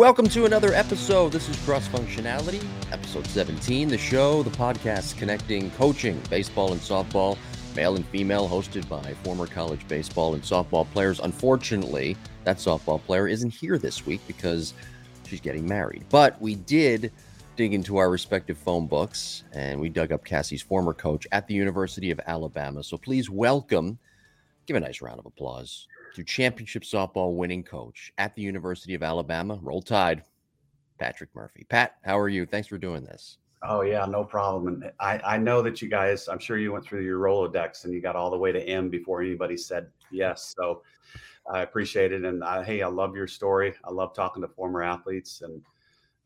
Welcome to another episode. This is Cross Functionality, episode 17, the show, the podcast connecting coaching, baseball and softball, male and female, hosted by former college baseball and softball players. Unfortunately, that softball player isn't here this week because she's getting married. But we did dig into our respective phone books and we dug up Cassie's former coach at the University of Alabama. So please welcome, give a nice round of applause to championship softball winning coach at the University of Alabama. Roll Tide, Patrick Murphy. Pat, how are you? Thanks for doing this. Oh yeah, no problem. And I, I know that you guys, I'm sure you went through your Rolodex and you got all the way to M before anybody said yes. So I appreciate it. And I, hey, I love your story. I love talking to former athletes, and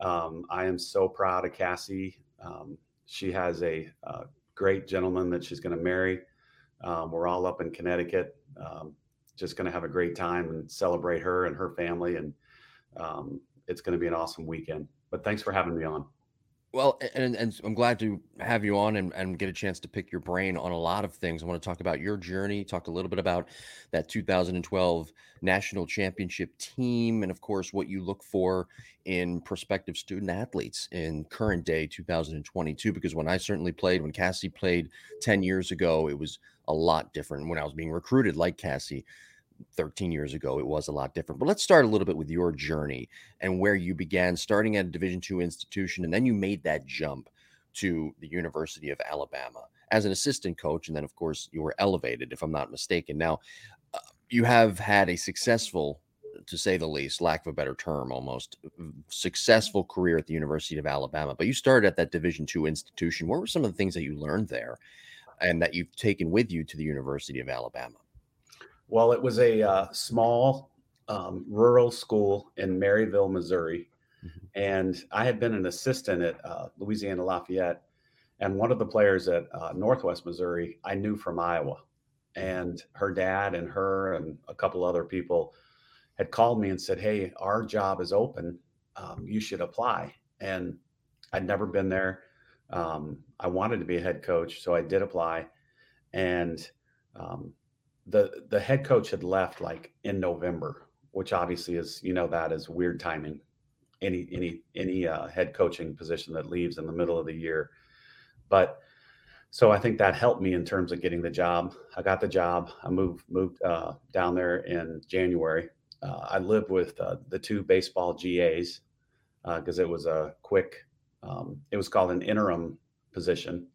um, I am so proud of Cassie. Um, she has a, a, great gentleman that she's going to marry. Um, we're all up in Connecticut. Um, just going to have a great time and celebrate her and her family. And um, it's going to be an awesome weekend. But thanks for having me on. Well, and, and I'm glad to have you on and, and get a chance to pick your brain on a lot of things. I want to talk about your journey, talk a little bit about that 2012 national championship team, and of course, what you look for in prospective student athletes in current day 2022. Because when I certainly played, when Cassie played 10 years ago, it was a lot different. When I was being recruited like Cassie, 13 years ago it was a lot different. But let's start a little bit with your journey and where you began starting at a division two institution and then you made that jump to the university of alabama as an assistant coach and then of course you were elevated if i'm not mistaken. Now uh, you have had a successful to say the least lack of a better term almost successful career at the university of alabama but you started at that division two institution. What were some of the things that you learned there and that you've taken with you to the university of alabama well, it was a uh, small um, rural school in Maryville, Missouri. Mm-hmm. And I had been an assistant at uh, Louisiana Lafayette. And one of the players at uh, Northwest Missouri, I knew from Iowa. And her dad and her and a couple other people had called me and said, Hey, our job is open. Um, you should apply. And I'd never been there. Um, I wanted to be a head coach. So I did apply. And um, the the head coach had left like in November, which obviously is you know that is weird timing. Any any any uh, head coaching position that leaves in the middle of the year, but so I think that helped me in terms of getting the job. I got the job. I moved moved uh, down there in January. Uh, I lived with uh, the two baseball GAs because uh, it was a quick. Um, it was called an interim position,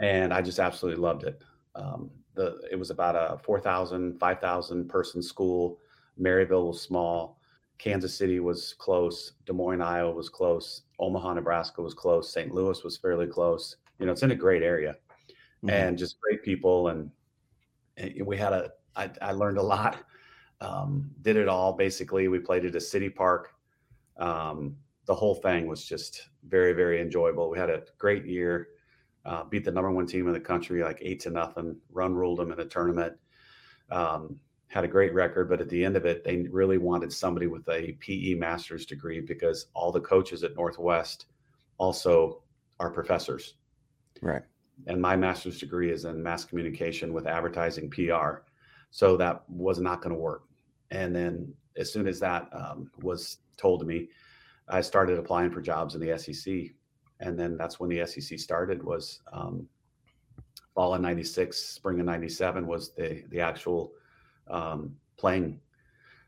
and I just absolutely loved it. Um, the it was about a 4,000, 5,000 person school. Maryville was small. Kansas City was close. Des Moines, Iowa was close. Omaha, Nebraska was close. St. Louis was fairly close. You know, it's in a great area mm-hmm. and just great people. And, and, we had a, I, I learned a lot. Um, did it all basically. We played at a city park. Um, the whole thing was just very, very enjoyable. We had a great year uh, beat the number one team in the country like eight to nothing. Run ruled them in a tournament. Um, had a great record, but at the end of it, they really wanted somebody with a PE master's degree because all the coaches at Northwest also are professors. Right. And my master's degree is in mass communication with advertising PR. So that was not going to work. And then as soon as that um, was told to me, I started applying for jobs in the SEC and then that's when the SEC started. Was um, fall of '96, spring of '97 was the the actual um, playing.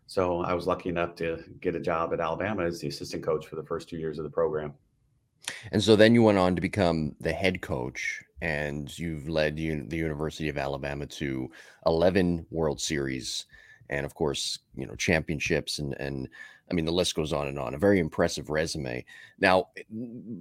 So I was lucky enough to get a job at Alabama as the assistant coach for the first two years of the program. And so then you went on to become the head coach, and you've led the University of Alabama to 11 World Series, and of course, you know, championships and and I mean, the list goes on and on. A very impressive resume. Now, eh,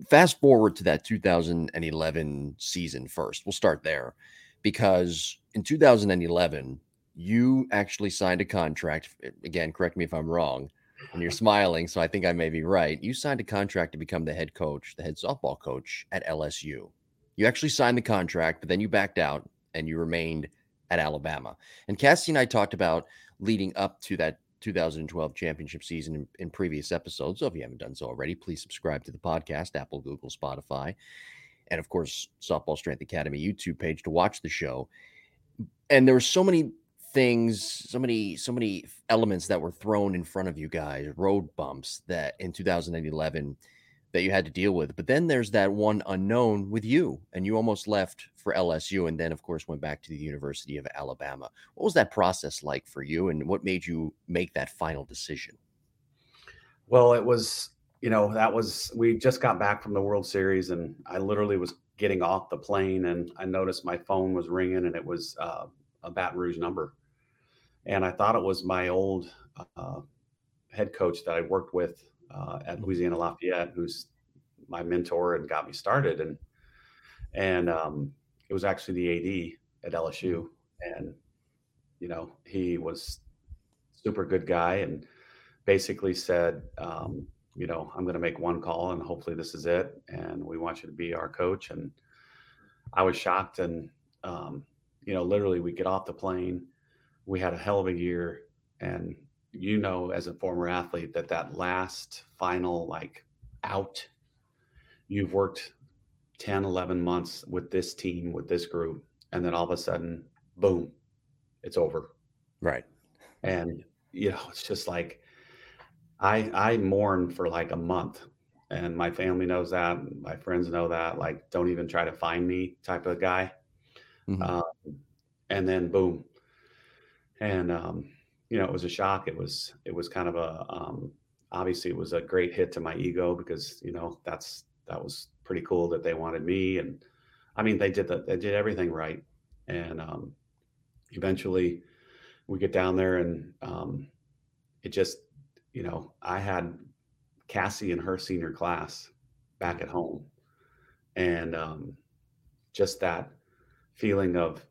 fast forward to that 2011 season first. We'll start there because in 2011, you actually signed a contract. Eh, again, correct me if I'm wrong. And you're smiling, so I think I may be right. You signed a contract to become the head coach, the head softball coach at LSU. You actually signed the contract, but then you backed out and you remained at Alabama. And Cassie and I talked about leading up to that 2012 championship season in, in, previous episodes. So if you haven't done so already, please subscribe to the podcast, Apple, Google, Spotify, and of course, Softball Strength Academy YouTube page to watch the show. And there were so many things, so many, so many elements that were thrown in front of you guys, road bumps that in 2011 that you had to deal with. But then there's that one unknown with you, and you almost left for LSU, and then of course went back to the University of Alabama. What was that process like for you, and what made you make that final decision? Well, it was, you know, that was we just got back from the World Series, and I literally was getting off the plane, and I noticed my phone was ringing, and it was uh, a Baton Rouge number, and I thought it was my old uh, head coach that I worked with uh, at Louisiana Lafayette, who's my mentor and got me started. And and um, it was actually the AD at LSU, and you know he was super good guy and basically said, um, you know, I'm going to make one call and hopefully this is it, and we want you to be our coach. And I was shocked, and um, you know, literally we get off the plane, we had a hell of a year, and you know as a former athlete that that last final like out you've worked 10 11 months with this team with this group and then all of a sudden boom it's over. Right. And you know it's just like i i mourn for like a month and my family knows that my friends know that like don't even try to find me type of guy. Mm-hmm. um, and then boom. And um, you know, it was a shock. It was it was kind of a um, obviously it was a great hit to my ego because you know that's that was pretty cool that they wanted me and I mean they did that they did everything right and um, eventually we get down there and um, it just you know I had Cassie in her senior class back at home and um, just that feeling of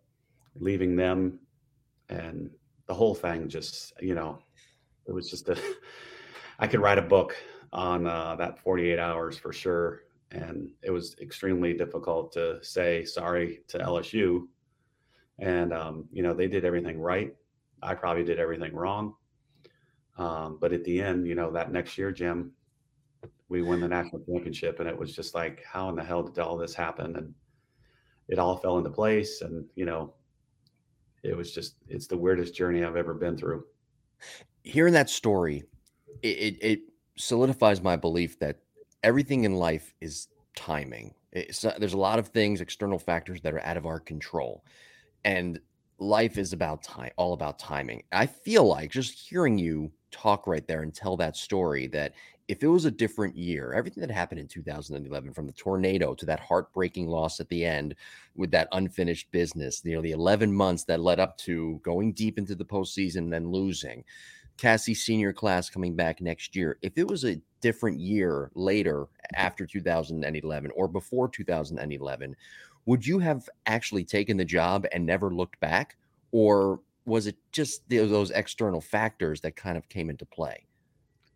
leaving them and the whole thing just you know it was just a i could write a book on uh, that 48 hours for sure. And it was extremely difficult to say sorry to lsu and um, you know they did everything right. I probably did everything wrong. Um, but at the end you know that next year jim we win the national championship and it was just like how in the hell did all this happen? And it all fell into place and you know it was just it's the weirdest journey I've ever been through. Hearing that story, it, it, solidifies my belief that everything in life is timing. It's, there's a lot of things, external factors that are out of our control, and life is about time, all about timing. I feel like just hearing you talk right there and tell that story that if it was a different year, everything that happened in 2011, from the tornado to that heartbreaking loss at the end with that unfinished business, you know, the 11 months that led up to going deep into the postseason and then losing, Cassie senior class coming back next year. If it was a different year later after 2011 or before 2011, would you have actually taken the job and never looked back? Or was it just those external factors that kind of came into play?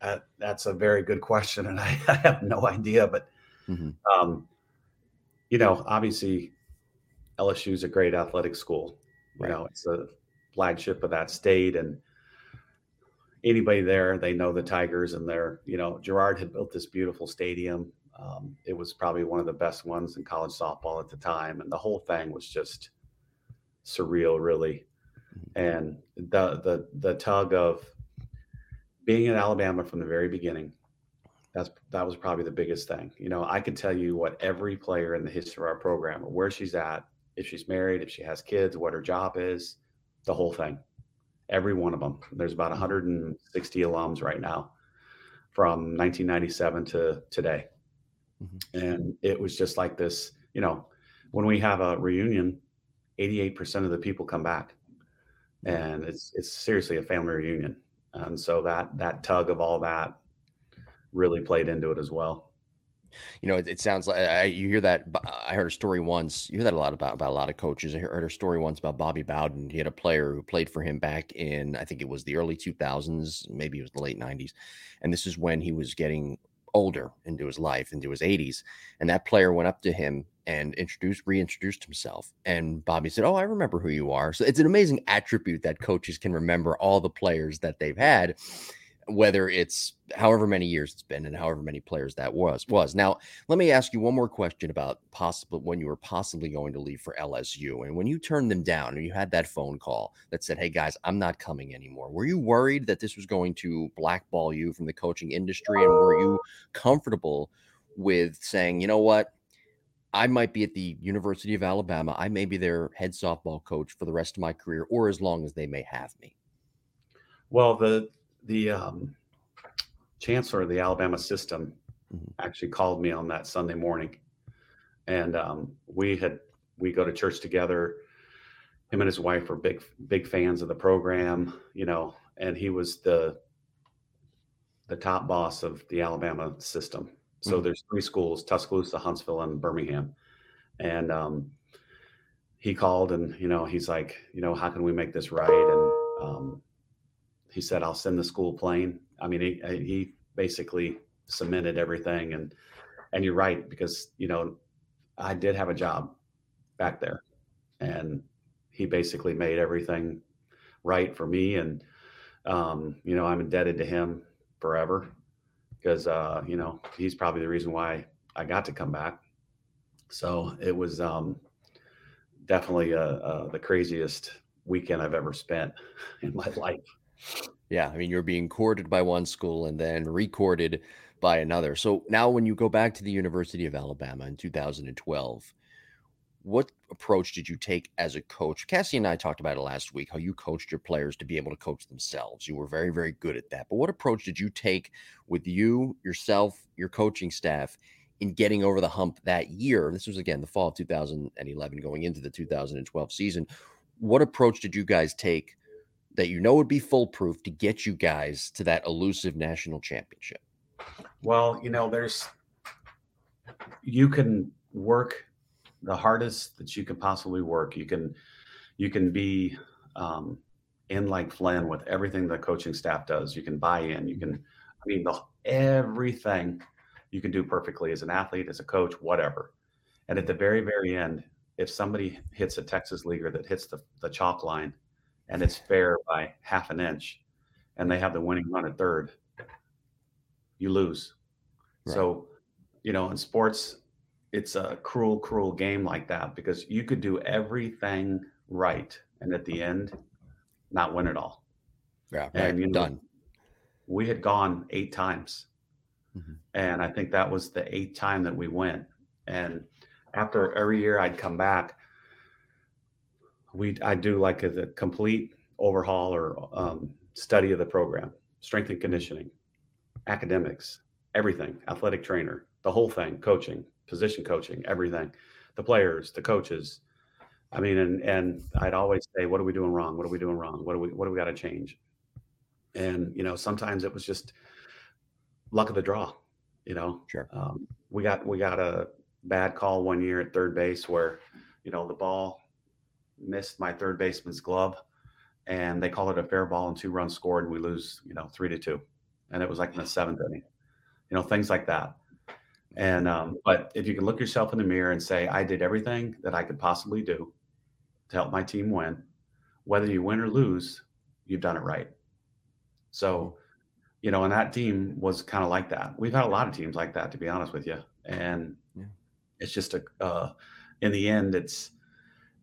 Uh, that's a very good question, and I, I have no idea. But mm-hmm. um, you know, obviously, LSU is a great athletic school. Right. You know, it's a flagship of that state, and anybody there, they know the Tigers, and they're you know, Girouard had built this beautiful stadium. Um, it was probably one of the best ones in college softball at the time, and the whole thing was just surreal, really. Mm-hmm. And the the the tug of being in Alabama from the very beginning, that's that was probably the biggest thing. You know, I could tell you what every player in the history of our program, where she's at, if she's married, if she has kids, what her job is, the whole thing. Every one of them. There's about 160 alums right now from 1997 to today. Mm-hmm. And it was just like this, you know, when we have a reunion, 88% of the people come back. And it's it's seriously a family reunion and so that that tug of all that really played into it as well. You know it, it sounds like I, you hear that i heard a story once you hear that a lot about about a lot of coaches. I heard a story once about bobby bowden. He had a player who played for him back in i think it was the early 2000s maybe it was the late 90s and this is when he was getting older into his life into his 80s and that player went up to him and introduced reintroduced himself and bobby said oh i remember who you are. So it's an amazing attribute that coaches can remember all the players that they've had whether it's however many years it's been and however many players that was was. Now, let me ask you one more question about possible when you were possibly going to leave for LSU and when you turned them down and you had that phone call that said, "Hey guys, I'm not coming anymore." Were you worried that this was going to blackball you from the coaching industry and were you comfortable with saying, "You know what? I might be at the University of Alabama. I may be their head softball coach for the rest of my career or as long as they may have me." Well, the the um, chancellor of the Alabama system mm-hmm. actually called me on that Sunday morning, and um, we had we go to church together. Him and his wife are big big fans of the program, you know, and he was the the top boss of the Alabama system. So mm-hmm. there's three schools: Tuscaloosa, Huntsville, and Birmingham. And um, he called, and you know, he's like, you know, how can we make this right? And um, he said, "I'll send the school plane." I mean, he he basically cemented everything, and and you're right because you know I did have a job back there, and he basically made everything right for me, and um, you know I'm indebted to him forever because uh, you know he's probably the reason why I got to come back. So it was um, definitely uh, uh, the craziest weekend I've ever spent in my life. Yeah, I mean, you're being courted by one school and then recorded by another. So now, when you go back to the University of Alabama in 2012, what approach did you take as a coach? Cassie and I talked about it last week how you coached your players to be able to coach themselves. You were very, very good at that. But what approach did you take with you, yourself, your coaching staff in getting over the hump that year? This was again the fall of 2011 going into the 2012 season. What approach did you guys take that you know would be foolproof to get you guys to that elusive national championship? Well, you know, there's you can work the hardest that you can possibly work. You can you can be um, in like Flynn with everything the coaching staff does. You can buy in. You can, I mean, the, everything you can do perfectly as an athlete, as a coach, whatever. And at the very, very end, if somebody hits a Texas leaguer that hits the, the chalk line and it's fair by half an inch and they have the winning run at third, you lose. Right. So, you know, in sports, it's a cruel, cruel game like that because you could do everything right and at the end, not win it all. Yeah, right. and you know, done. We had gone eight times, mm-hmm. and I think that was the eighth time that we went. And after every year, I'd come back we I do like a, a complete overhaul or um, study of the program, strength and conditioning, academics, everything, athletic trainer, the whole thing, coaching, position coaching, everything, the players, the coaches. I mean, and and I'd always say, what are we doing wrong? What are we doing wrong? What do we what do we got to change? And you know, sometimes it was just luck of the draw. You know, sure. Um, we got we got a bad call one year at third base where, you know, the ball missed my third baseman's glove, and they call it a fair ball and two runs scored, and we lose, you know, three to two, and it was like in the seventh inning, you know, things like that. And um, but if you can look yourself in the mirror and say, I did everything that I could possibly do to help my team win, whether you win or lose, you've done it right. So, you know, and that team was kind of like that. We've had a lot of teams like that, to be honest with you. And yeah. it's just a, uh, in the end, it's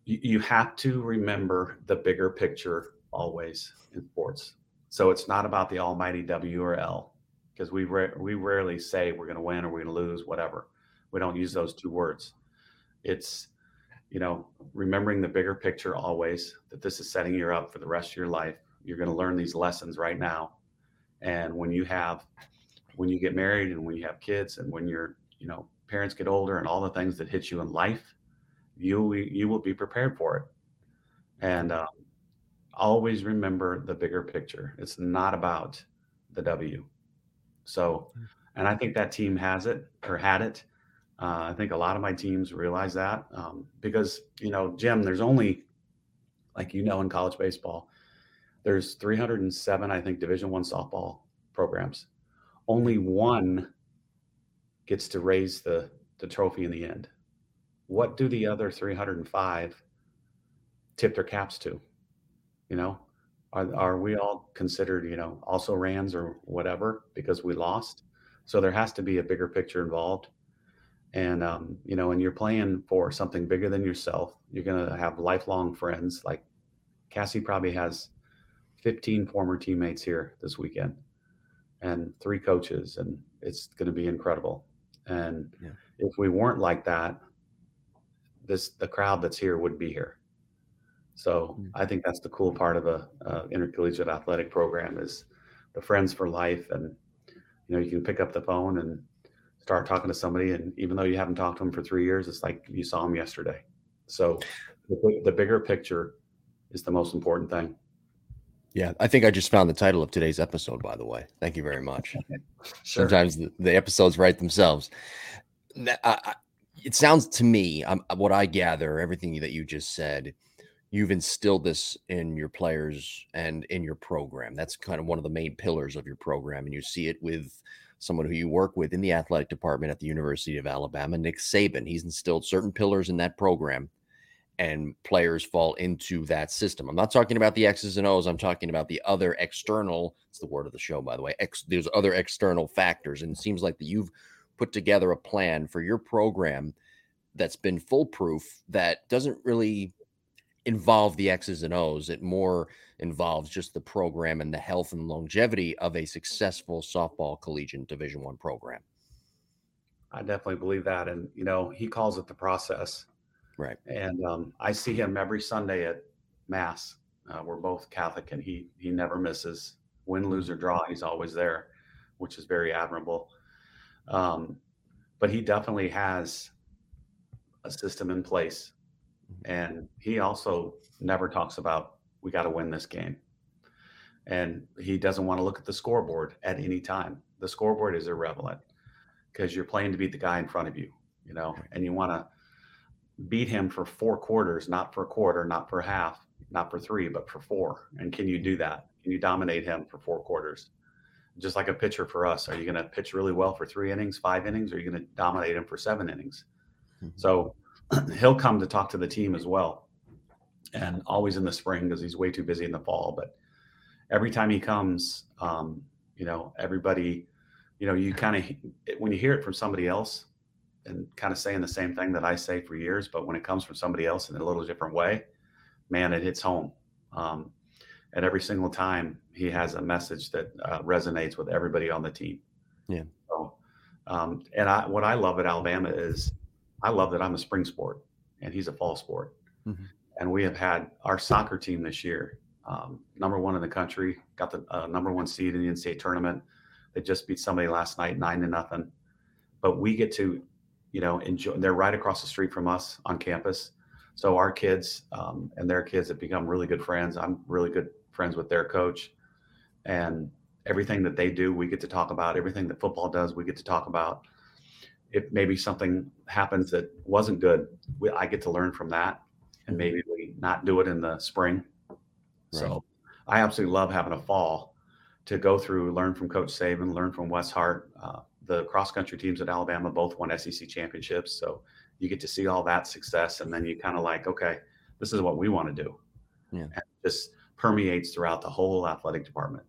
you, you have to remember the bigger picture always in sports. So it's not about the almighty W or L because we ra- we rarely say we're going to win or we're going to lose, whatever. We don't use those two words. It's you know remembering the bigger picture always that this is setting you up for the rest of your life. You're going to learn these lessons right now, and when you have when you get married and when you have kids and when your you know parents get older and all the things that hit you in life you you will be prepared for it. And um, always remember the bigger picture. It's not about the w. So hmm. and i think that team has it or had it. Uh, i think a lot of my teams realize that um, because you know jim there's only like you know in college baseball there's 307 i think division one softball programs. Only one gets to raise the the trophy in the end what do the other 305 tip their caps to? You know, are, are we all considered, you know, also rans or whatever because we lost? So there has to be a bigger picture involved. And, um, you know, and you're playing for something bigger than yourself. You're going to have lifelong friends. Like Cassie probably has 15 former teammates here this weekend and three coaches, and it's going to be incredible. And yeah. if we weren't like that, this the crowd that's here would be here. So mm-hmm. I think that's the cool part of a, a, intercollegiate athletic program is the friends for life, and you know you can pick up the phone and start talking to somebody, and even though you haven't talked to them for three years, it's like you saw them yesterday. So the, the bigger picture is the most important thing. Yeah, I think I just found the title of today's episode. By the way, thank you very much. sure. Sometimes the, the, episodes write themselves. I, it sounds to me, um, what I gather, everything that you just said, you've instilled this in your players and in your program. That's kind of one of the main pillars of your program. And you see it with someone who you work with in the athletic department at the University of Alabama, Nick Saban. He's instilled certain pillars in that program, and players fall into that system. I'm not talking about the X's and O's. I'm talking about the other external. It's the word of the show, by the way. Ex, there's other external factors, and it seems like that you've put together a plan for your program that's been foolproof that doesn't really involve the X's and O's. It more involves just the program and the health and longevity of a successful softball collegiate division one program. I definitely believe that. And, you know, he calls it the process. Right. And um, I see him every Sunday at mass. Uh, we're both Catholic and he, he never misses win, lose or draw. He's always there, which is very admirable. Um, but he definitely has a system in place Mm-hmm. And he also never talks about, we got to win this game. And he doesn't want to look at the scoreboard at any time. The scoreboard is irrelevant because you're playing to beat the guy in front of you, you know, and you want to beat him for four quarters, not for a quarter, not for half, not for three, but for four. And can you do that? Can you dominate him for four quarters? Just like a pitcher for us, are you going to pitch really well for three innings, five innings, or are you going to dominate him for seven innings? Mm-hmm. So he'll come to talk to the team as well. And always in the spring because he's way too busy in the fall. But every time he comes, um, you know, everybody, you know, you kind of, when you hear it from somebody else and kind of saying the same thing that I say for years, but when it comes from somebody else in a little different way, man, it hits home. Um, and every single time he has a message that uh, resonates with everybody on the team. Yeah. So, um, and I, what I love at Alabama is I love that I'm a spring sport and he's a fall sport. Mm-hmm. And we have had our soccer team this year, um, number one in the country, got the uh, number one seed in the NCAA tournament. They just beat somebody last night, nine to nothing. But we get to, you know, enjoy. They're right across the street from us on campus. So our kids um, and their kids have become really good friends. I'm really good friends with their coach, and everything that they do, we get to talk about. Everything that football does, we get to talk about if maybe something happens that wasn't good, we, I get to learn from that and mm-hmm. maybe we not do it in the spring. Right. So I absolutely love having a fall to go through, learn from Coach Saban, learn from Wes Hart. Uh, the cross country teams at Alabama both won SEC championships. So you get to see all that success. And then you kind of like, okay, this is what we want to do. Yeah. And just permeates throughout the whole athletic department.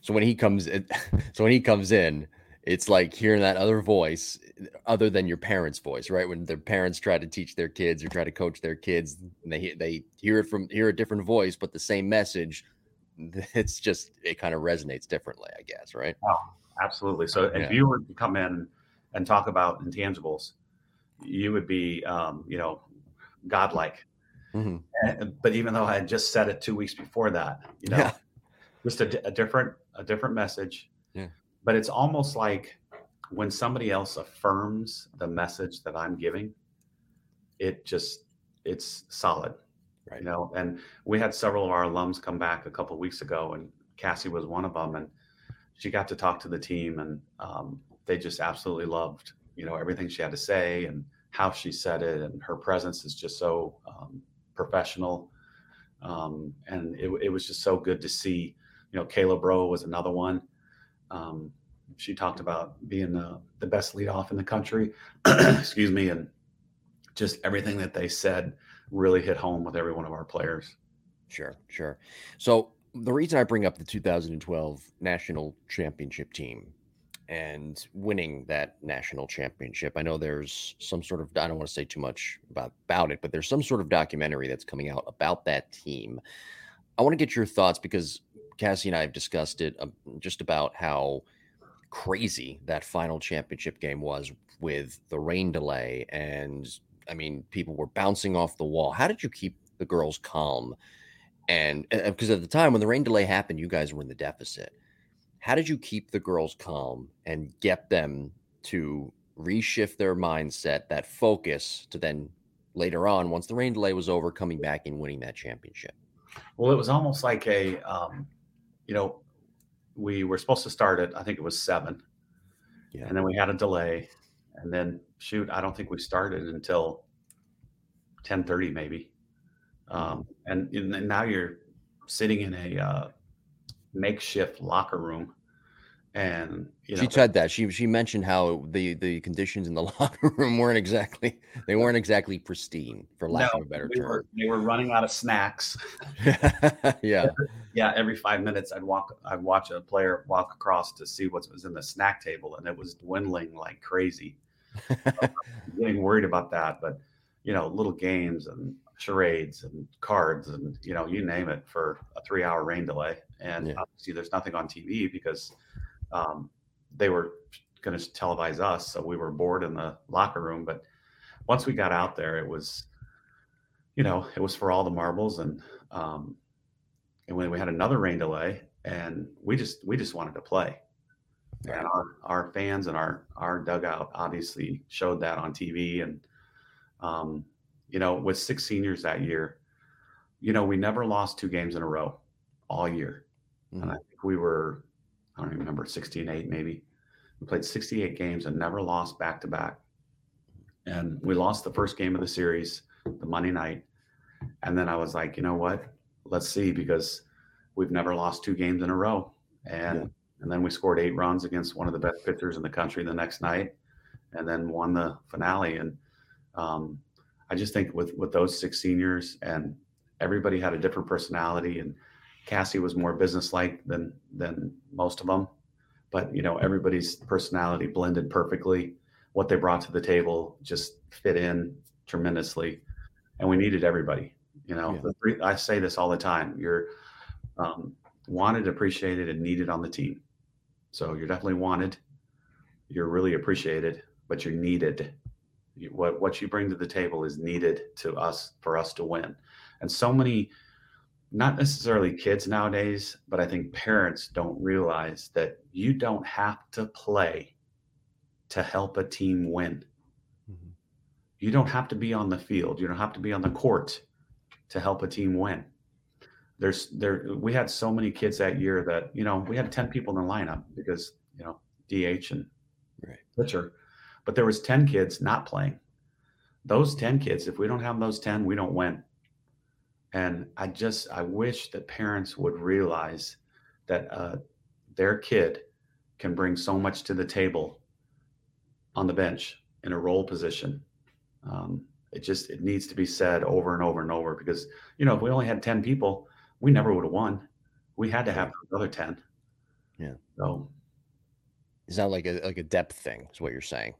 So when he comes in, so when he comes in, it's like hearing that other voice other than your parents voice right when their parents try to teach their kids or try to coach their kids and they they hear it from hear a different voice but the same message it's just it kind of resonates differently i guess right oh, absolutely so yeah. if you were to come in and talk about intangibles you would be um, you know godlike mm-hmm. and, but even though i had just said it two weeks before that you know yeah. just a, a different a different message yeah but it's almost like when somebody else affirms the message that I'm giving, it just it's solid. Right. You know, and we had several of our alums come back a couple weeks ago, and Cassie was one of them, and she got to talk to the team, and um, they just absolutely loved, you know, everything she had to say and how she said it, and her presence is just so um, professional, um, and it, it was just so good to see. You know, Kayla Braud was another one um, she talked about being the, the best lead off in the country. Excuse me. And just everything that they said really hit home with every one of our players. Sure, sure. So the reason I bring up the 2012 national championship team and winning that national championship, I know there's some sort of I don't want to say too much about about it, but there's some sort of documentary that's coming out about that team. I want to get your thoughts because Cassie and I have discussed it um, just about how crazy that final championship game was with the rain delay and I mean people were bouncing off the wall. How did you keep the girls calm? And because at the time when the rain delay happened, you guys were in the deficit. How did you keep the girls calm and get them to reshift their mindset, that focus to then later on, once the rain delay was over, coming back and winning that championship? Well, it was almost like a, um, you know, we were supposed to start at I think it was seven, yeah. and then we had a delay, and then shoot, I don't think we started until ten thirty maybe, um, and, and, now you're sitting in a uh, makeshift locker room and you know, she said that she she mentioned how the the conditions in the locker room weren't exactly they weren't exactly pristine for lack no, of a better term. Were, they were running out of snacks. yeah, yeah. Every five minutes, I'd walk, I'd watch a player walk across to see what was in the snack table, and it was dwindling like crazy. getting worried about that, but you know, little games and charades and cards and you know, you name it for a three-hour rain delay, and yeah. obviously there's nothing on TV because um, they were going to televise us, so we were bored in the locker room. But once we got out there, it was, you know, it was for all the marbles, and um, and when we had another rain delay, and we just we just wanted to play, and our our fans and our our dugout obviously showed that on TV, and um, you know, with six seniors that year, you know, we never lost two games in a row all year, mm-hmm. and I think we were I don't even remember, 16 8 maybe. We played 68 games and never lost back to back. And we lost the first game of the series, the Monday night. And then I was like, you know what? Let's see, because we've never lost two games in a row. And yeah. and then we scored eight runs against one of the best pitchers in the country the next night, and then won the finale. And um, I just think with with those six seniors and everybody had a different personality and Cassie was more businesslike than than most of them, but you know everybody's personality blended perfectly. What they brought to the table just fit in tremendously, and we needed everybody. You know, yeah. three, I say this all the time: you're um, wanted, appreciated, and needed on the team. So you're definitely wanted. You're really appreciated, but you're needed. You, what what you bring to the table is needed to us for us to win. And so many not necessarily kids nowadays, but I think parents don't realize that you don't have to play to help a team win. Mm-hmm. You don't have to be on the field. You don't have to be on the court to help a team win. There's there we had so many kids that year that, you know, we had 10 people in the lineup because, you know, DH and right. pitcher. But there was 10 kids not playing. Those 10 kids, if we don't have those 10, we don't win. And I just, I wish that parents would realize that uh, their kid can bring so much to the table on the bench in a role position. Um, it just, it needs to be said over and over and over because, you know, if we only had 10 people, we never would have won. We had to have another 10. Yeah. So is that like a, like a depth thing is what you're saying?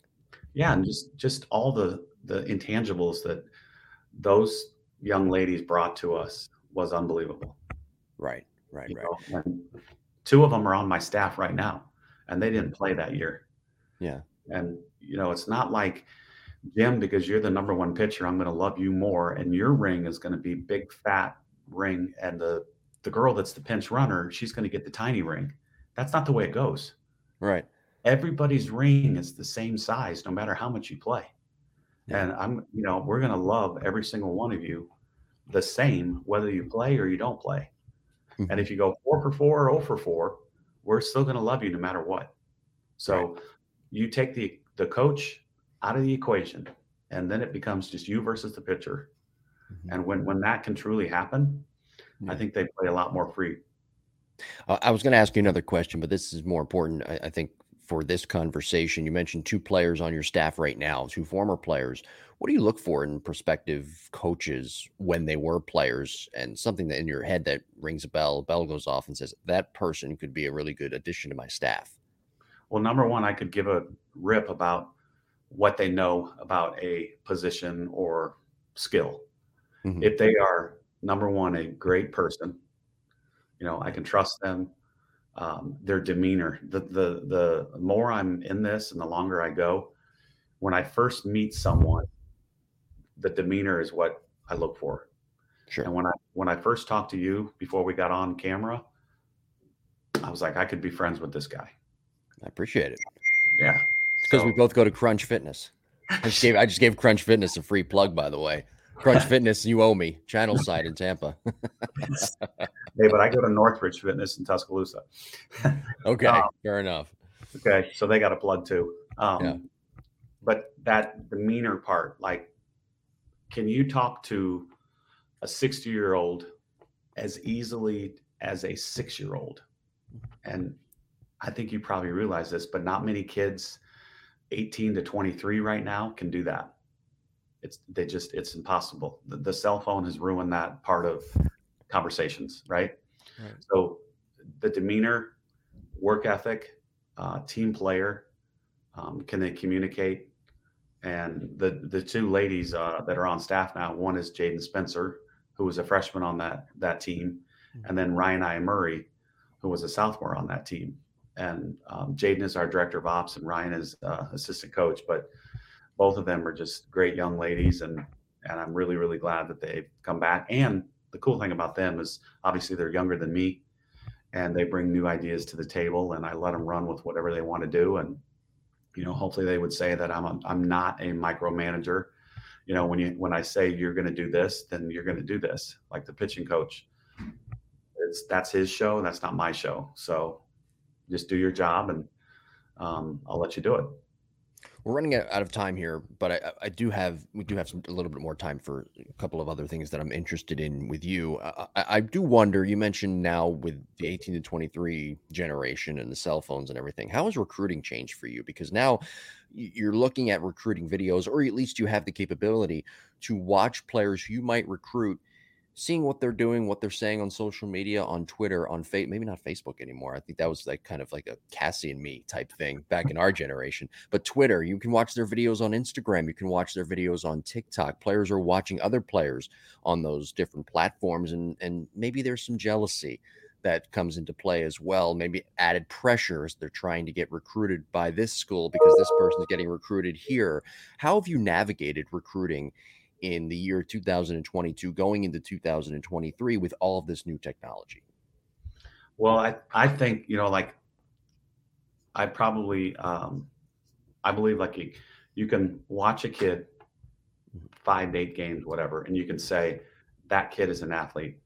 Yeah. And just, just all the, the intangibles that those young ladies brought to us was unbelievable. Right, right, you right. Two of them are on my staff right now, and they didn't play that year. Yeah. And, you know, it's not like, Jim, because you're the number one pitcher, I'm going to love you more. And your ring is going to be big, fat ring. And the, the girl that's the pinch runner, she's going to get the tiny ring. That's not the way it goes. Right. Everybody's ring is the same size, no matter how much you play. Yeah. And I'm, you know, we're going to love every single one of you the same, whether you play or you don't play. Mm-hmm. And if you go four for four or 0 for four, we're still going to love you no matter what. So right. you take the, the coach out of the equation, and then it becomes just you versus the pitcher. Mm-hmm. And when, when that can truly happen. I think they play a lot more free. Uh, I was going to ask you another question, but this is more important, I, I think, for this conversation. You mentioned two players on your staff right now, two former players. What do you look for in prospective coaches when they were players and something that in your head that rings a bell, a bell goes off and says, that person could be a really good addition to my staff? Well, number one, I could give a rip about what they know about a position or skill. Mm-hmm. If they are number one, a great person, you know, I can trust them. Um, their demeanor. The the the more I'm in this and the longer I go, when I first meet someone, the demeanor is what I look for. Sure. And when I when I first talked to you before we got on camera, I was like, I could be friends with this guy. I appreciate it. Yeah. because so, we both go to Crunch Fitness. I just gave I just gave Crunch Fitness a free plug, by the way. Crunch Fitness, you owe me. Channel side in Tampa. hey, but I go to Northridge Fitness in Tuscaloosa. okay, um, fair enough. Okay, so they got a plug too. Um, yeah. But that demeanor part, like can you talk to a 60 year old as easily as a six year old? And I think you probably realize this, but not many kids 18 to 23 right now can do that. It's they just it's impossible. The, the cell phone has ruined that part of conversations, right? right. So the demeanor, work ethic, uh, team player, um, can they communicate? And the the two ladies uh, that are on staff now, one is Jaden Spencer, who was a freshman on that that team, mm-hmm. and then Ryan Iamurri, who was a sophomore on that team. And um, Jaden is our director of ops, and Ryan is uh, assistant coach. But both of them are just great young ladies, and and I'm really really glad that they've come back. And the cool thing about them is obviously they're younger than me, and they bring new ideas to the table, and I let them run with whatever they want to do, and you know, hopefully they would say that I'm a, I'm not a micromanager. You know, when you when I say you're going to do this, then you're going to do this. Like the pitching coach, it's that's his show. That's not my show. So just do your job, and um, I'll let you do it we're running out of time here, but I, I do have we do have some a little bit more time for a couple of other things that I'm interested in with you. I, I, do wonder. You mentioned now with the 18 to 23 generation and the cell phones and everything. How has recruiting changed for you? Because now you're looking at recruiting videos, or at least you have the capability to watch players you might recruit seeing what they're doing, what they're saying on social media, on Twitter, on Facebook, maybe not Facebook anymore. I think that was like kind of like a Cassie and me type thing back in our generation. But Twitter, you can watch their videos on Instagram, you can watch their videos on TikTok. Players are watching other players on those different platforms, and and maybe there's some jealousy that comes into play as well. Maybe added pressure as they're trying to get recruited by this school because this person's getting recruited here. How have you navigated recruiting in the year 2022 going into 2023 with all of this new technology? Well, I, I think, you know, like I probably, um, I believe like you, you can watch a kid mm-hmm. five, eight games, whatever, and you can say that kid is an athlete.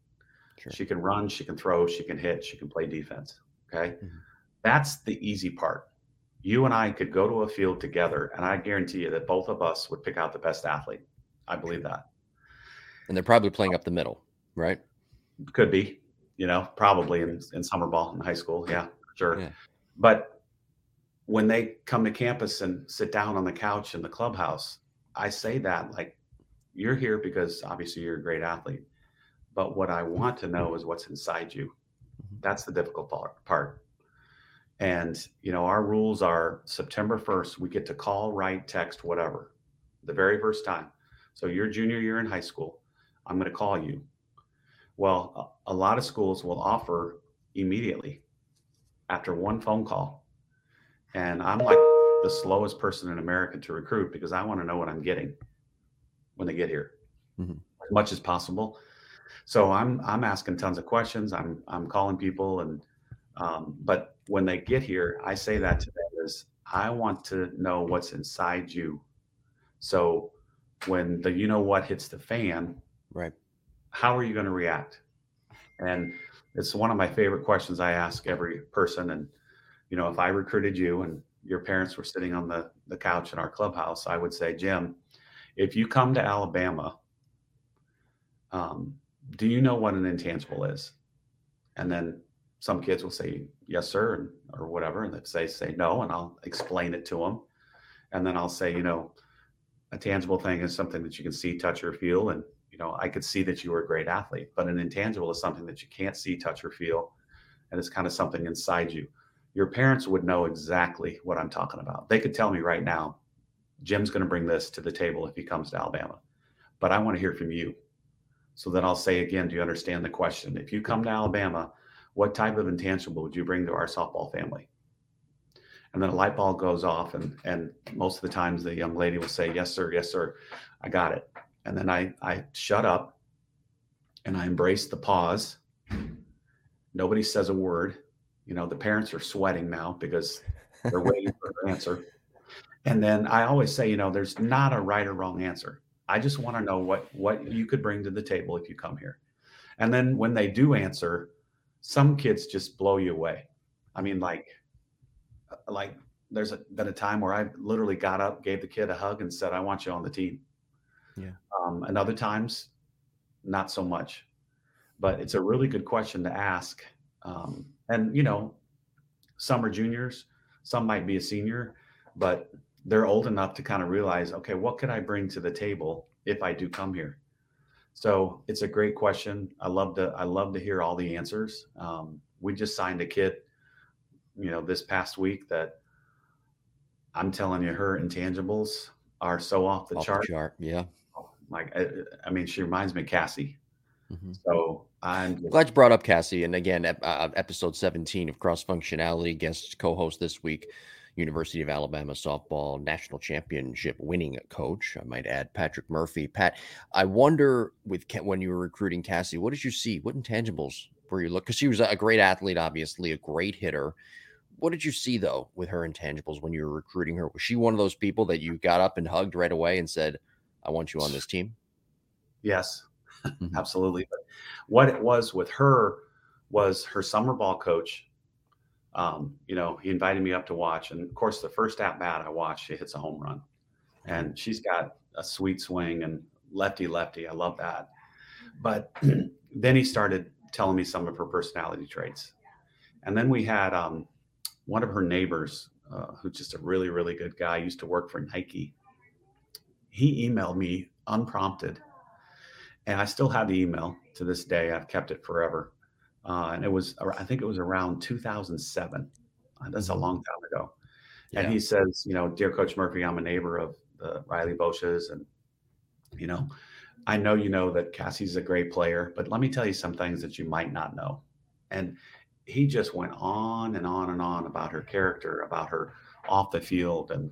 Sure. She can run, she can throw, she can hit, she can play defense. Okay. Mm-hmm. That's the easy part. You and I could go to a field together, and I guarantee you that both of us would pick out the best athlete. I believe that. And they're probably playing up the middle, right? Could be, you know, probably in, in summer ball in high school. Yeah, sure. Yeah. But when they come to campus and sit down on the couch in the clubhouse, I say that like you're here because obviously you're a great athlete. But what I want to know is what's inside you. Mm-hmm. That's the difficult part. And, you know, our rules are September 1st, we get to call, write, text, whatever, the very first time. So your junior year in high school, I'm going to call you. Well, a lot of schools will offer immediately after one phone call. And I'm like the slowest person in America to recruit because I want to know what I'm getting when they get here mm-hmm. as much as possible. So I'm I'm asking tons of questions. I'm I'm calling people and um, but when they get here, I say that to them is I want to know what's inside you. So when the you know what hits the fan, right? How are you going to react? And it's one of my favorite questions I ask every person. And you know, if I recruited you and your parents were sitting on the the couch in our clubhouse, I would say, Jim, if you come to Alabama, um, do you know what an intangible is? And then some kids will say yes sir and, or whatever and if they say no and i'll explain it to them and then i'll say you know a tangible thing is something that you can see touch or feel and you know i could see that you were a great athlete but an intangible is something that you can't see touch or feel and it's kind of something inside you. Your parents would know exactly what i'm talking about. They could tell me right now jim's going to bring this to the table if he comes to alabama but i want to hear from you. So then i'll say again do you understand the question? If you come to alabama what type of intangible would you bring to our softball family? And then a light bulb goes off, and and most of the times the young lady will say, "Yes, sir. Yes, sir. I got it." And then I I shut up, and I embrace the pause. Nobody says a word. You know, the parents are sweating now because they're waiting for an answer. And then I always say, you know, there's not a right or wrong answer. I just want to know what what you could bring to the table if you come here. And then when they do answer, some kids just blow you away. I mean, like, like there's a, been a time where I literally got up, gave the kid a hug, and said, "I want you on the team." Yeah. Um, and other times, not so much. But it's a really good question to ask. Um, and you know, some are juniors, some might be a senior, but they're old enough to kind of realize, okay, what could I bring to the table if I do come here? So it's a great question. I love to I love to hear all the answers. Um, we just signed a kid, you know, this past week that I'm telling you, her intangibles are so off the off chart. The chart. Yeah. Like I, I, mean, she reminds me of Cassie. Mm-hmm. So I'm just... glad you brought up Cassie. And again, uh, episode 17 of Cross Functionality guest co-host this week University of Alabama softball national championship winning coach. I might add Patrick Murphy. Pat, I wonder with when you were recruiting Cassie, what did you see? What intangibles were you look? Because she was a great athlete, obviously a great hitter. What did you see though with her intangibles when you were recruiting her? Was she one of those people that you got up and hugged right away and said, "I want you on this team"? Yes, mm-hmm. absolutely. But what it was with her was her summer ball coach um, you know, he invited me up to watch. And of course, the first at bat I watched, she hits a home run. And she's got a sweet swing and lefty lefty. I love that. But then he started telling me some of her personality traits. And then we had um, one of her neighbors, uh, who's just a really, really good guy, used to work for Nike. He emailed me unprompted. And I still have the email to this day. I've kept it forever uh, and it was I think it was around 2007. Uh, that's a mm-hmm. long time ago. Yeah. And he says, you know, dear Coach Murphy, I'm a neighbor of the Reilly-Boccias, and you know, I know you know that Cassie's a great player, but let me tell you some things that you might not know. And he just went on and on and on about her character, about her off the field, and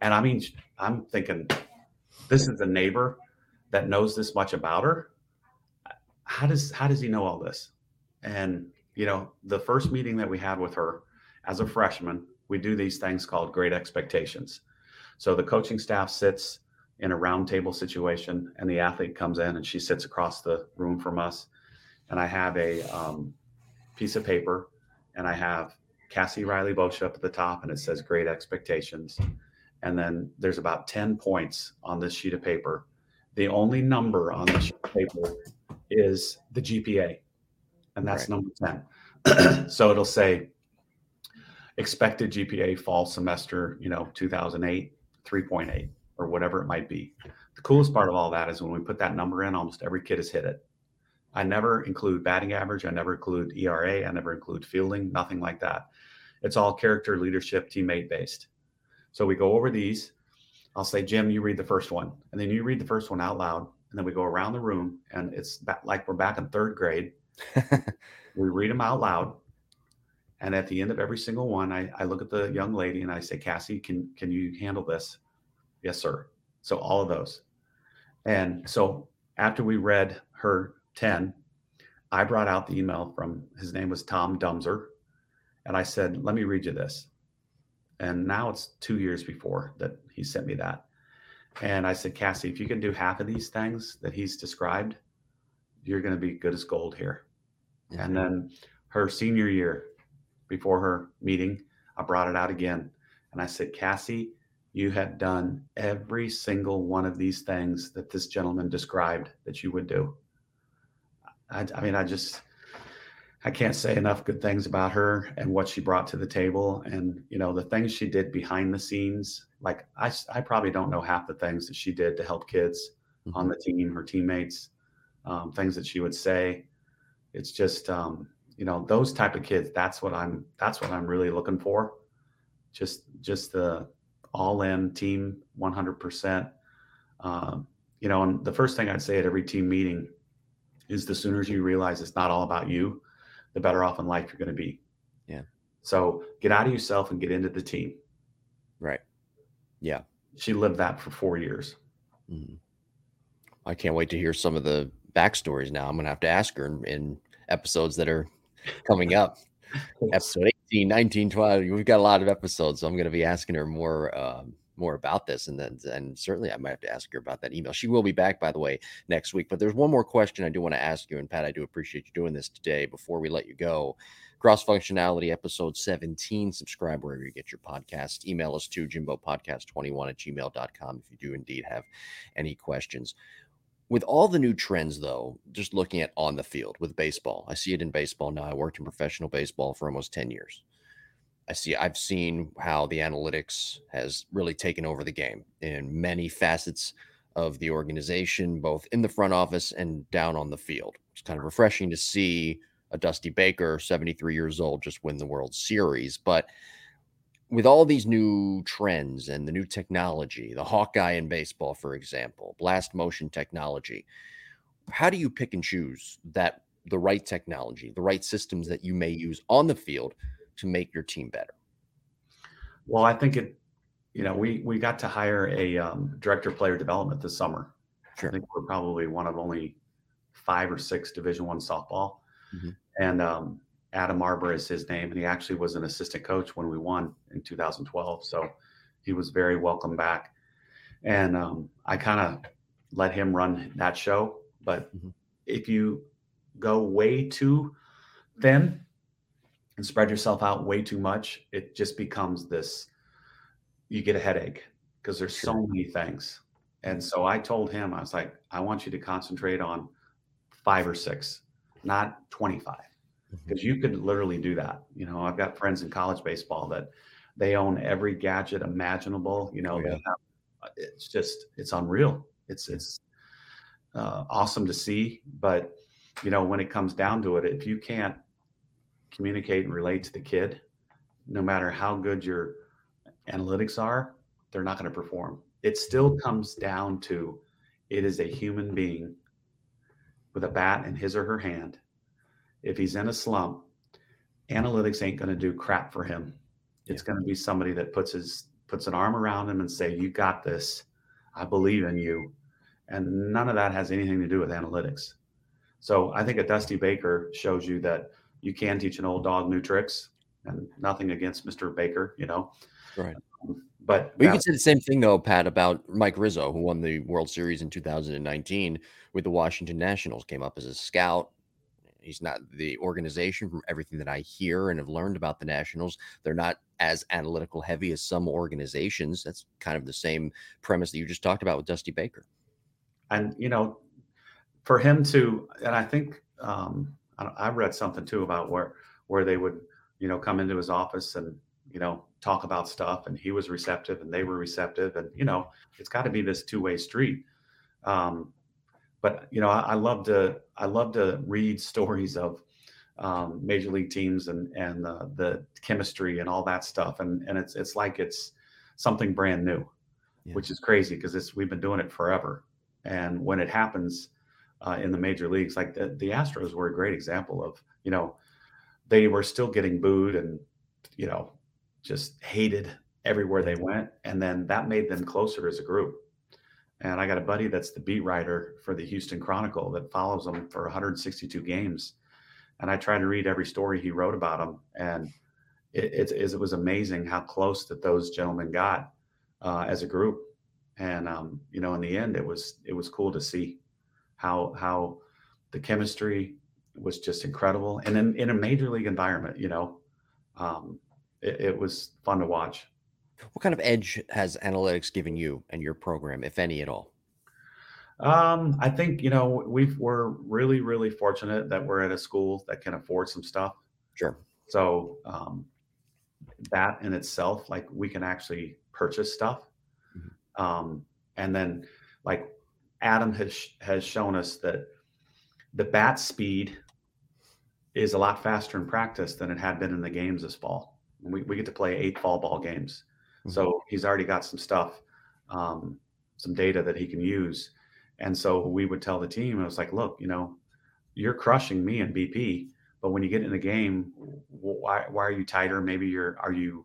and I mean, I'm thinking, this is a neighbor that knows this much about her. How does how does he know all this? And, you know, the first meeting that we had with her as a freshman, we do these things called great expectations. So the coaching staff sits in a roundtable situation, and the athlete comes in and she sits across the room from us. And I have a um, piece of paper and I have Cassie Reilly-Boccia up at the top, and it says great expectations. And then there's about 10 points on this sheet of paper. The only number on the sheet of paper is the GPA and that's right. number 10. so it'll say expected GPA fall semester, you know, 2008, 3.8 or whatever it might be. The coolest part of all that is when we put that number in, almost every kid has hit it. I never include batting average. I never include ERA. I never include fielding, nothing like that. It's all character, leadership, teammate based. So we go over these. I'll say, Jim, you read the first one. And then you read the first one out loud. And then we go around the room. And it's like we're back in third grade. we read them out loud. And at the end of every single one, I, I look at the young lady and I say, Cassie, can can you handle this? Yes, sir. So all of those. And so after we read her 10, I brought out the email from his name was Tom Dumser. And I said, let me read you this. And now it's two years before that he sent me that. And I said, Cassie, if you can do half of these things that he's described, you're going to be good as gold here. Yeah. And then her senior year, before her meeting, I brought it out again. And I said, Cassie, you have done every single one of these things that this gentleman described that you would do. I, I mean, I just, I can't say enough good things about her and what she brought to the table. And, you know, the things she did behind the scenes, like I, I probably don't know half the things that she did to help kids mm-hmm. on the team, her teammates, um, things that she would say. It's just, um, you know, those type of kids, that's what I'm, that's what I'm really looking for. Just, just the all in team, 100%. Um, you know, and the first thing I'd say at every team meeting is the sooner you realize it's not all about you, the better off in life you're going to be. Yeah. So get out of yourself and get into the team. Right. Yeah. She lived that for four years. Mm-hmm. I can't wait to hear some of the backstories now. I'm going to have to ask her in, in episodes that are coming up. Episode 18, 19, 12. We've got a lot of episodes. So I'm going to be asking her more. Um, more about this and then and certainly I might have to ask her about that email. She will be back by the way next week. But there's one more question I do want to ask you and Pat I do appreciate you doing this today before we let you go. Cross functionality episode 17. Subscribe wherever you get your podcast. Email us to jimbopodcast21 at gmail.com if you do indeed have any questions. With all the new trends, though, just looking at on the field with baseball, I see it in baseball now. I worked in professional baseball for almost 10 years. I see I've seen how the analytics has really taken over the game in many facets of the organization, both in the front office and down on the field. It's kind of refreshing to see a Dusty Baker, 73 years old, just win the World Series. But with all these new trends and the new technology, the Hawkeye in baseball, for example, blast motion technology, how do you pick and choose that the right technology, the right systems that you may use on the field to make your team better? Well, I think it, you know, we we got to hire a um, director of player development this summer. Sure. I think we're probably one of only five or six Division One softball, mm-hmm. and um, Adam Arbor is his name, and he actually was an assistant coach when we won in 2012. So he was very welcome back, and um, I kind of let him run that show. But mm-hmm. if you go way too thin, and spread yourself out way too much, it just becomes this you get a headache because there's so many things. And so I told him, I was like, I want you to concentrate on five or six, not 25. Because mm-hmm. you could literally do that. You know, I've got friends in college baseball that they own every gadget imaginable. You know, oh, yeah. have, uh, it's just it's unreal. It's it's uh, awesome to see, but you know, when it comes down to it, if you can't communicate and relate to the kid, no matter how good your analytics are, they're not going to perform. It still comes down to it is a human being with a bat in his or her hand. If he's in a slump, analytics ain't going to do crap for him. It's yeah. going to be somebody that puts his puts an arm around him and say, "You got this. I believe in you." And none of that has anything to do with analytics. So I think a Dusty Baker shows you that you can teach an old dog new tricks, and nothing against Mr. Baker, you know. Right. Um, but we could say the same thing though, Pat, about Mike Rizzo, who won the World Series in 2019 with the Washington Nationals, came up as a scout. He's not the organization from everything that I hear and have learned about the Nationals. They're not as analytical heavy as some organizations. That's kind of the same premise that you just talked about with Dusty Baker. And you know, for him to, and I think um, I read something too about where where they would you know come into his office and you know talk about stuff and he was receptive and they were receptive and you know it's got to be this two-way street um, but you know I, I, love to i love to read stories of um, major league teams and and uh, the chemistry and all that stuff and and it's it's like it's something brand new yeah. which is crazy because it's we've been doing it forever and when it happens uh, in the major leagues. Like the, the Astros were a great example of, you know, they were still getting booed and, you know, just hated everywhere they went. And then that made them closer as a group. And I got a buddy that's the beat writer for the Houston Chronicle that follows them for 162 games. And I try to read every story he wrote about them. And it, it, it was amazing how close that those gentlemen got uh, as a group. And, um, you know, in the end, it was, it was cool to see how how the chemistry was just incredible, and in, in a major league environment, you know, um, it, it was fun to watch. What kind of edge has analytics given you and your program, if any at all? Um, I think you know we've we're really really fortunate that we're at a school that can afford some stuff. Sure. So um, that in itself, like we can actually purchase stuff, mm-hmm. um, and then like Adam has has shown us that the bat speed is a lot faster in practice than it had been in the games this fall. We, we get to play eight fall ball games. Mm-hmm. So he's already got some stuff, um, some data that he can use. And so we would tell the team, I was like, look, you know, you're crushing me in BP, but when you get in the game, why, why are you tighter? Maybe you're, are you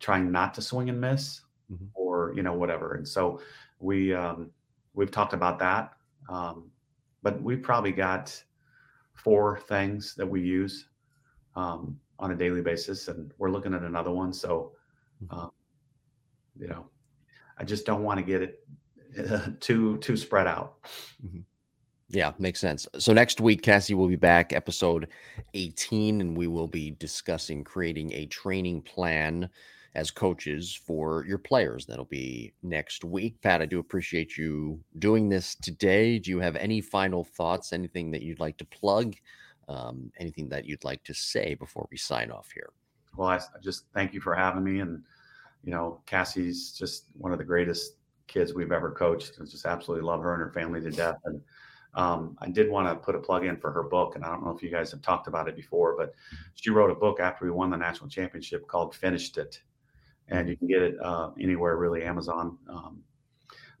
trying not to swing and miss mm-hmm. or, you know, whatever. And so we, um, we've talked about that. Um, but we probably got four things that we use um, on a daily basis, and we're looking at another one. So, mm-hmm. um, you know, I just don't want to get it uh, too too spread out. Mm-hmm. Yeah, makes sense. So next week, Cassie will be back, episode 18, and we will be discussing creating a training plan as coaches for your players. That'll be next week. Pat, I do appreciate you doing this today. Do you have any final thoughts, anything that you'd like to plug, um, anything that you'd like to say before we sign off here? Well, I, just thank you for having me. And, you know, Cassie's just one of the greatest kids we've ever coached. I just absolutely love her and her family to death. And um, I did want to put a plug in for her book, and I don't know if you guys have talked about it before, but she wrote a book after we won the national championship called "Finished It," and you can get it uh, anywhere really Amazon. Um,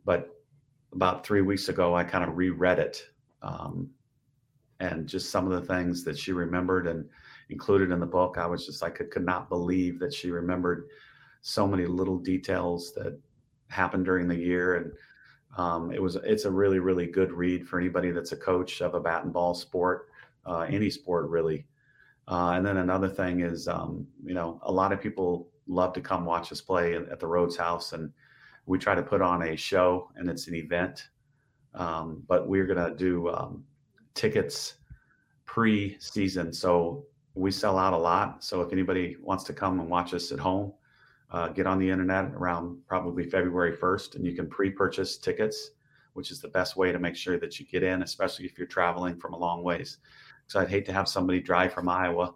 but about three weeks ago, I kind of reread it, um, and just some of the things that she remembered and included in the book, I was just I could not believe that she remembered so many little details that happened during the year, and um, it was it's a really really good read for anybody that's a coach of a bat and ball sport, uh, any sport really. Uh, and then another thing is, um, you know, a lot of people love to come watch us play at the Rhoads House, and we try to put on a show, and it's an event. Um, but we're gonna do um, tickets pre-season, so we sell out a lot. So if anybody wants to come and watch us at home, uh, get on the internet around probably February 1st, and you can pre-purchase tickets, which is the best way to make sure that you get in, especially if you're traveling from a long ways. So I'd hate to have somebody drive from Iowa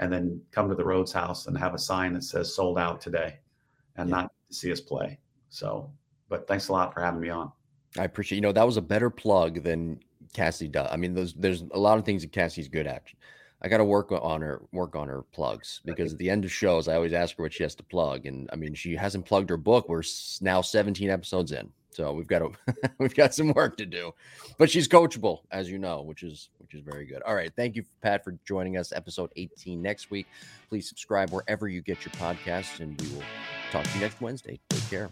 and then come to the Rhoads House and have a sign that says sold out today and yeah. not see us play. So, but thanks a lot for having me on. I appreciate, you know, that was a better plug than Cassie does. I mean, there's, there's a lot of things that Cassie's good at. I got to work on her, work on her plugs because at the end of shows, I always ask her what she has to plug. And I mean, she hasn't plugged her book. We're now 17 episodes in. So we've got to, we've got some work to do, but she's coachable, as you know, which is which is very good. All right, thank you, Pat, for joining us. Episode 18 next week. Please subscribe wherever you get your podcasts, and we will talk to you next Wednesday. Take care.